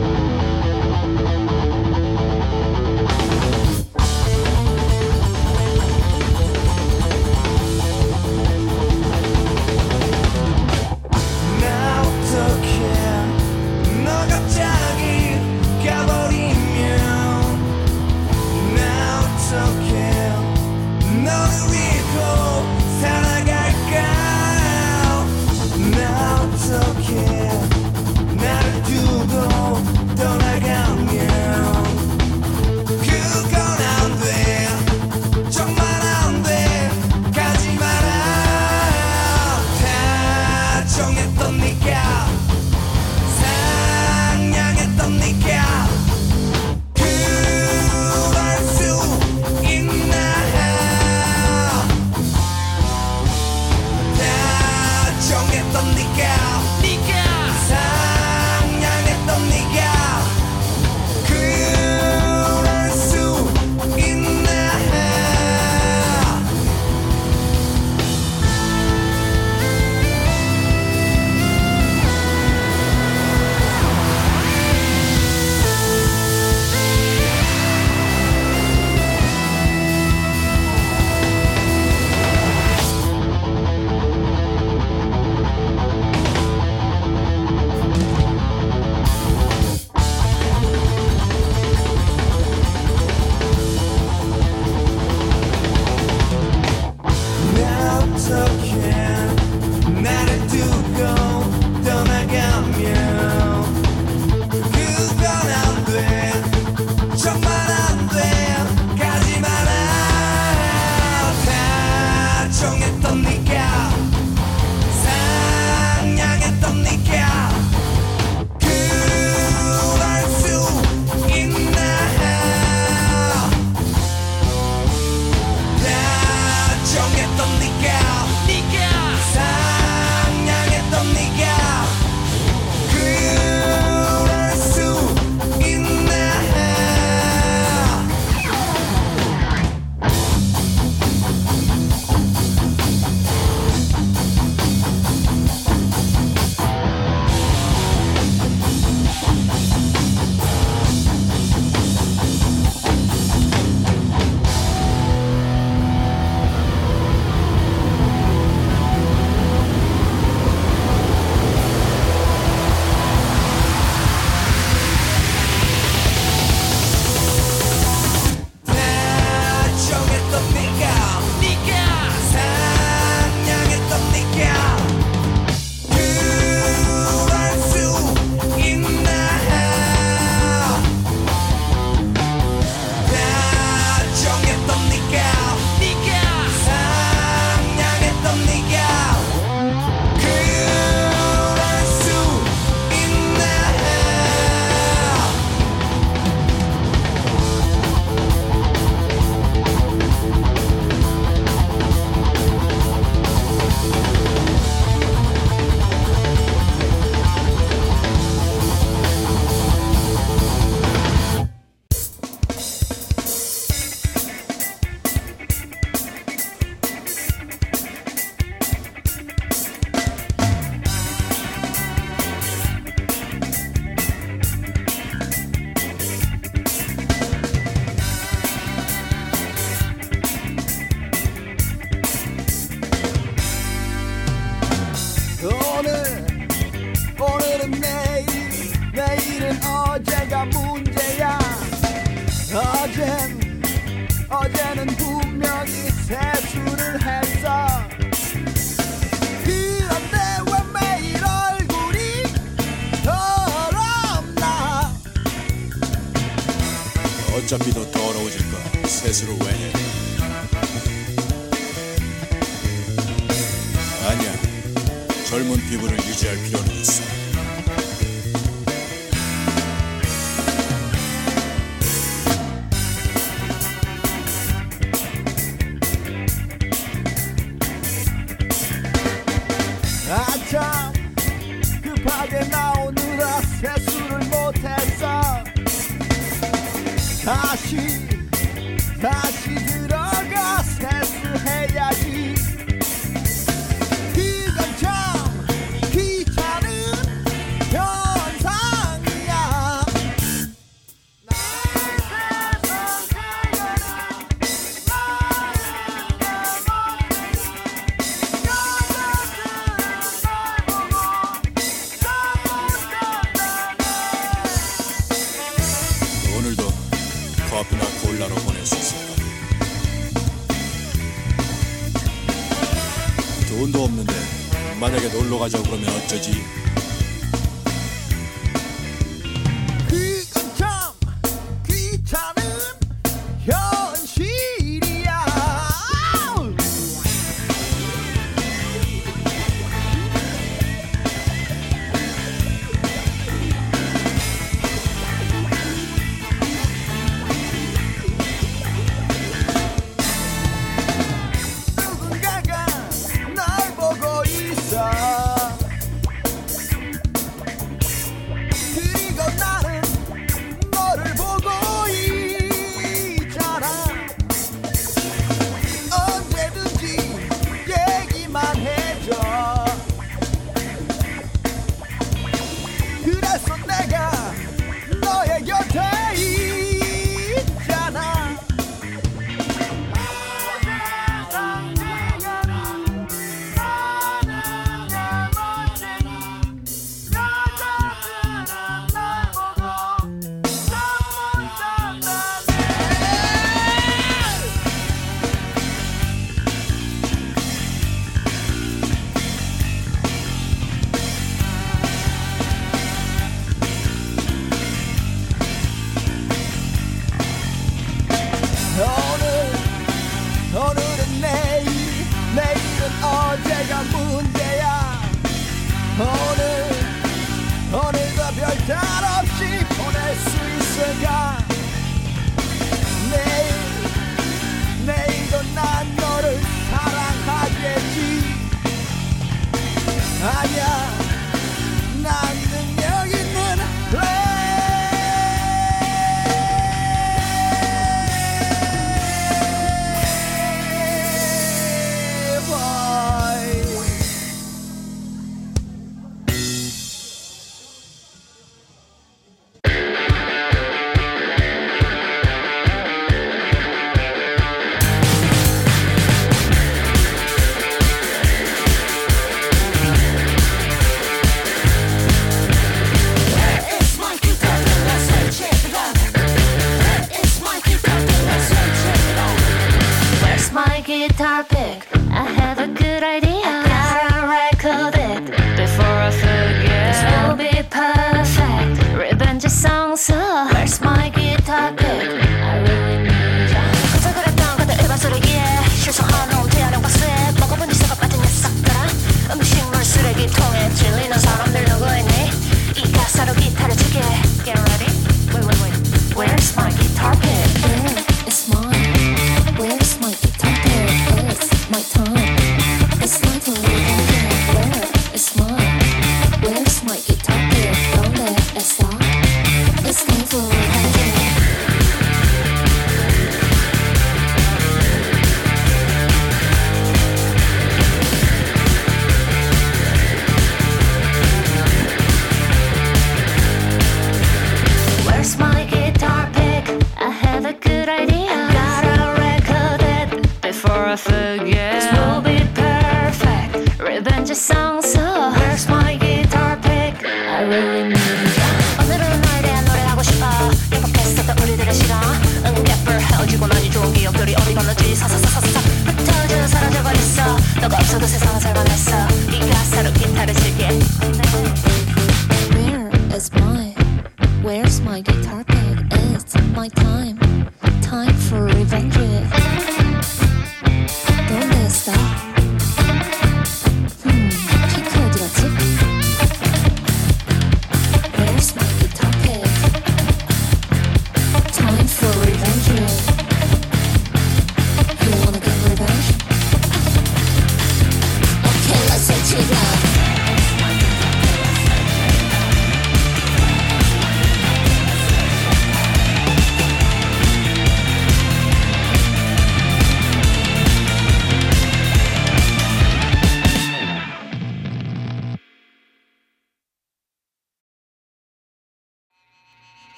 나 놀러 가자고 그러면 어쩌지? 내가 문제야. 오늘 오늘도 별다른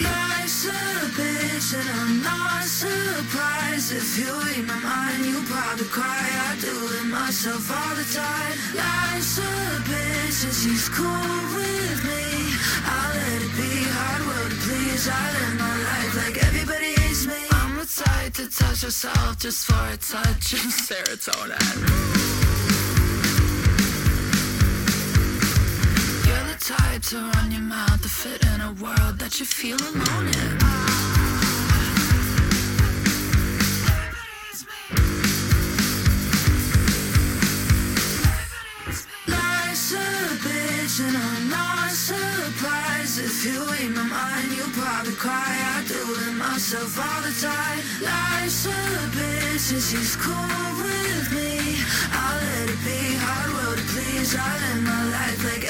Life's a bitch and I'm not surprised. If you read my mind, you probably cry. I do it myself all the time. Life's a bitch and she's cool with me. I let it be, hard work, please. I live my life like everybody hates me. I'm the type to touch yourself just for a touch. Of serotonin. type to run your mouth to fit in a world that you feel alone in. If you read my mind, you'll probably cry. I do it myself all the time. Life's a bitch and she's cool with me. I let it be, hard road to please. I live my life like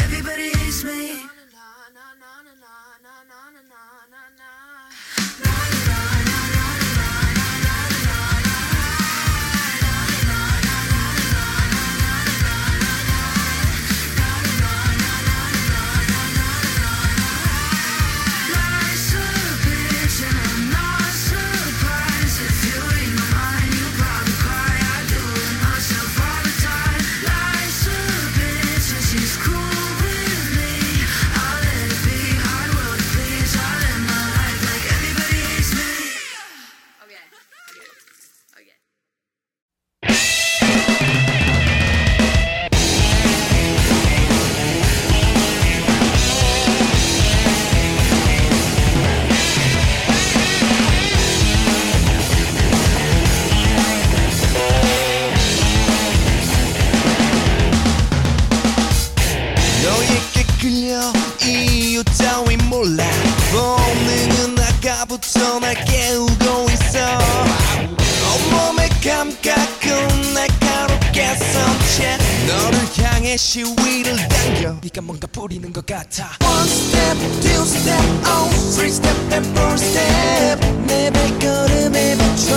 다시 위를 당겨 네가 뭔가 뿌리는 것 같아 One step, two step, oh Three step and four step 내 발걸음에 맞춰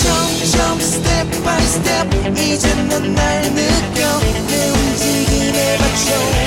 점점 step by step 이제 넌날 느껴 내 움직임에 맞춰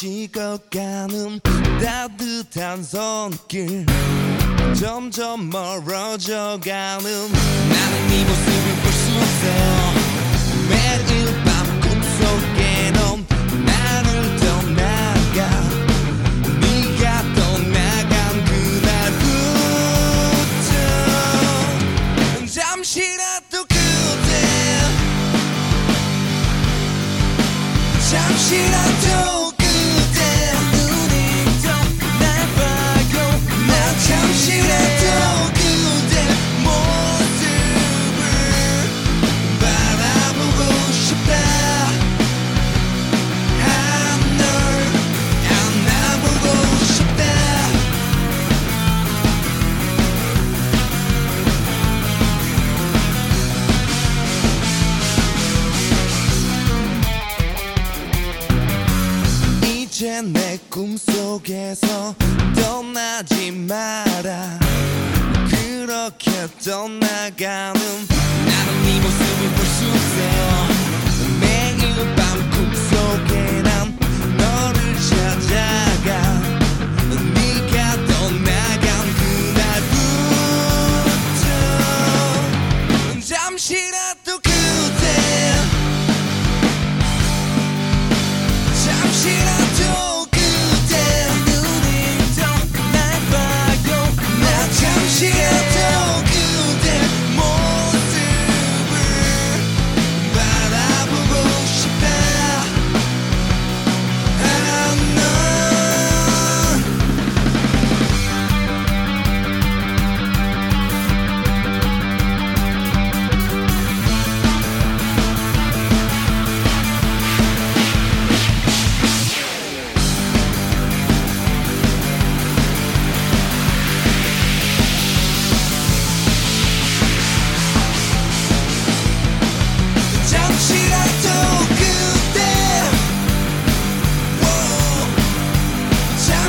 식어가는 따뜻한 손길. 점점 멀어져가는 나는 네 모습을 볼수 없어. 매일 밤 꿈속에 넌 나를 떠나가. 네가 떠나간 그날부터 잠시라도 그대. 잠시라도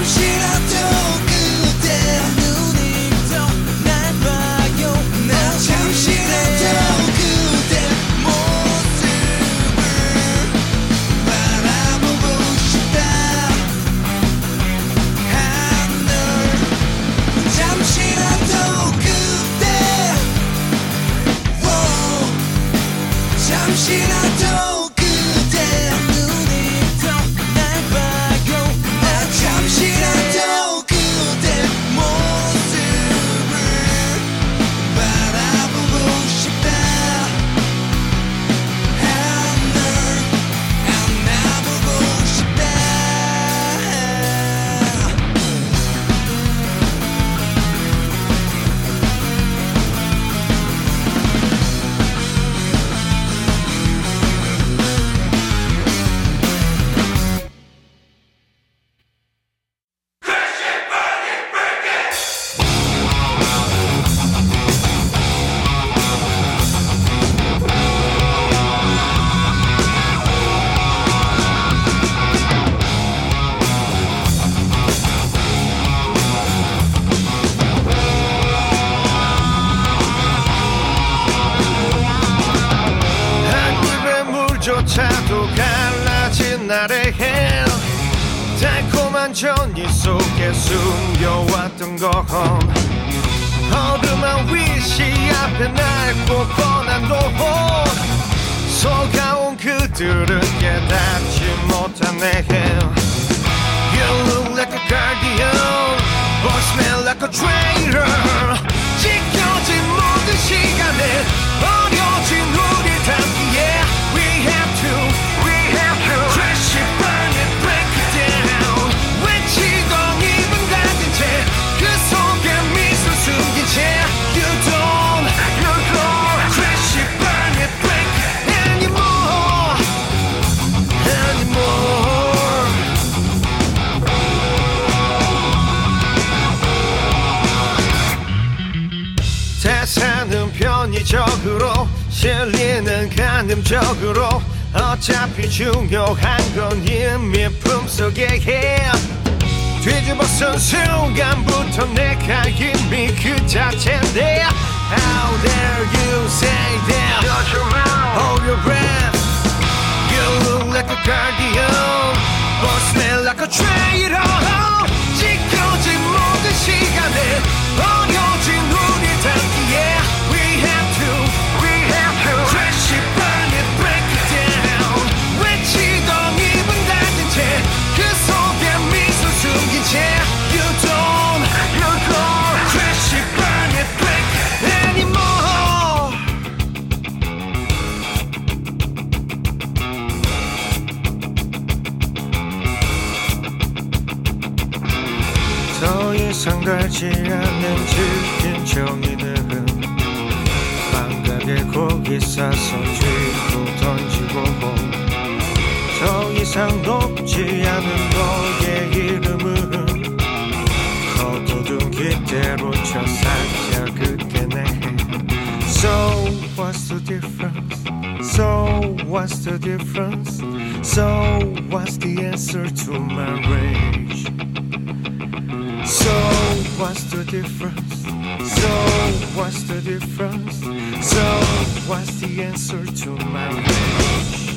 I'm. guardian. 관념적으로 어차피 중요한 건 이미 품속에 해 뒤집어쓴 순간부터 내가 이미 그 자체인데 How dare you say that Not your mouth Hold your breath You look like a guardian But smell like a traitor 지켜진 모든 시간에 버려진 후 달지 않는 질긴 정이들은 망각에 고기 싸서 쥐고 던지고 더 이상 높지 않은 너의 이름은 거두둔 기대로 쳐살자 그때네 So what's the difference? So what's the difference? So what's the answer to my rain? what's the difference? So what's the difference? So what's the answer to my wish?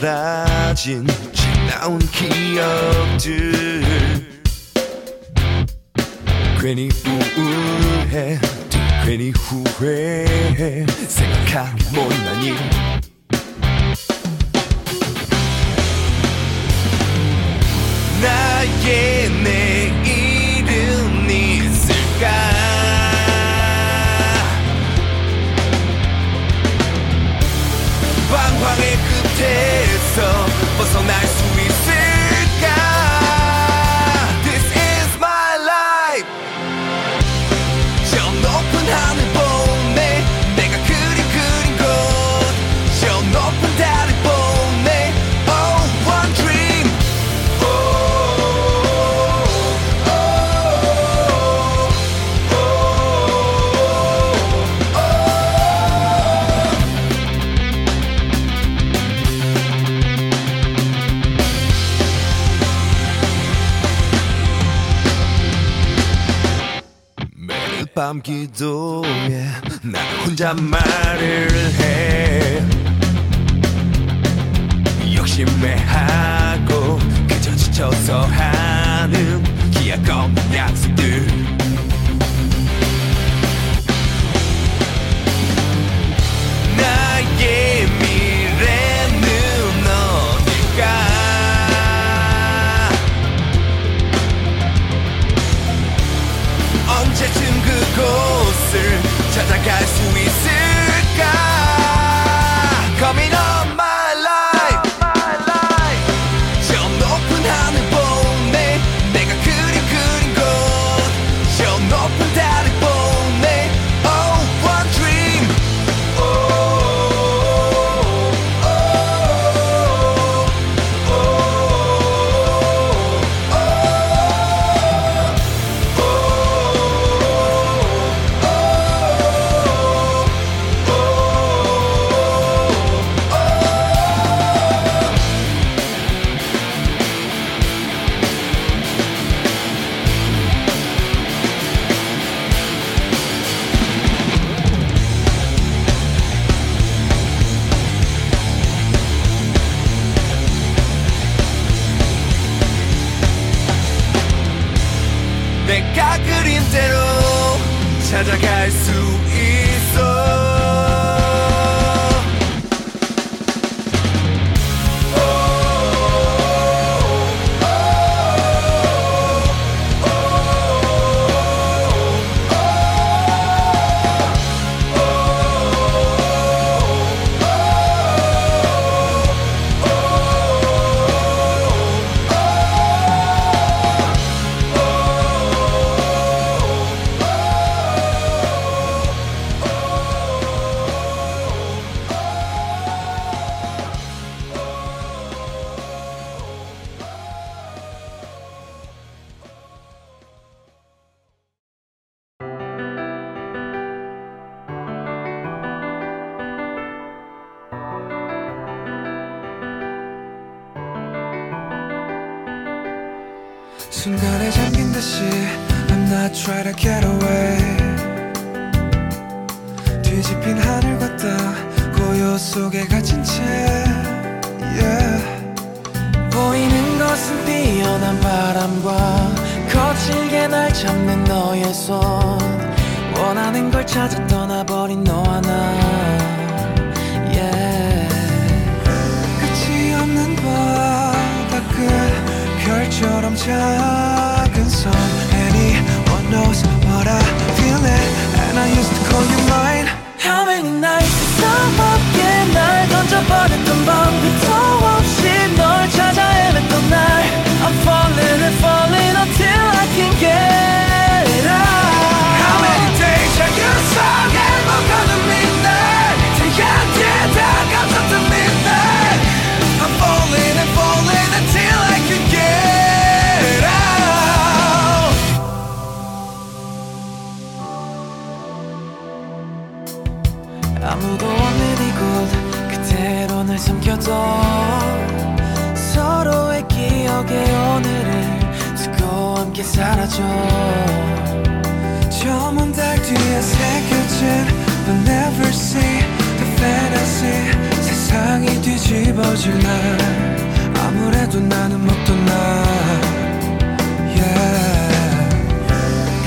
사라진 지나온 기억들. 괜히 우울해 또 괜히 후회해. 생각하기 못나니. 나의 내일은 있을까 atenção. Bolsonaro 밤 기도에 나 혼자 말을 해. 욕심내하고 그저 지쳐서 하는 기약 없는 약속들 그곳 Trying to get away 뒤집힌 하늘과 땅 고요 속에 갇힌 채 yeah. 보이는 것은 뛰어난 바람과 거칠게 날 잡는 너의 손 원하는 걸 찾아 떠나버린 너와 나 yeah. 끝이 없는 바다 끝 별처럼 작 I used to call you mine How many nights 싸먹게 날 던져버렸던 밤 끝도 없이 함께 살아줘 저먼 달 뒤에 새겨진 But never see the fantasy 세상이 뒤집어질 날 아무래도 나는 먹던 날 yeah.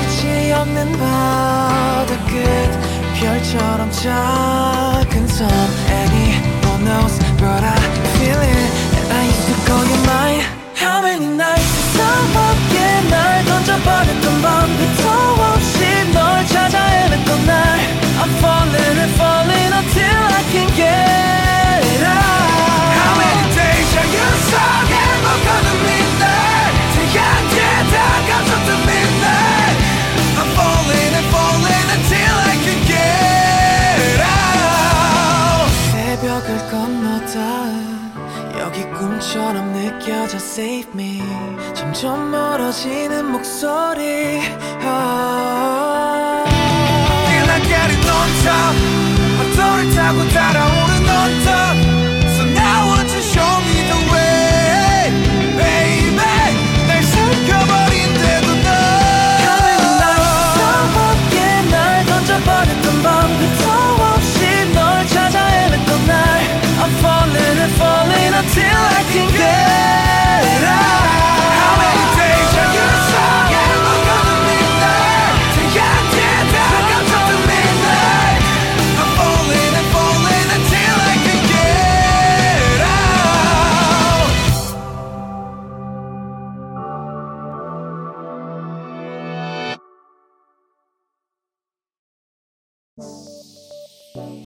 끝이 없는 바다 끝 별처럼 작은 섬 Anyone knows but I feel it And I used to call you mine How many nights 던져버렸 껴져 save me 점점 멀어지는 목소리 Feel like getting on top 파도를 타고 달아오른 언덕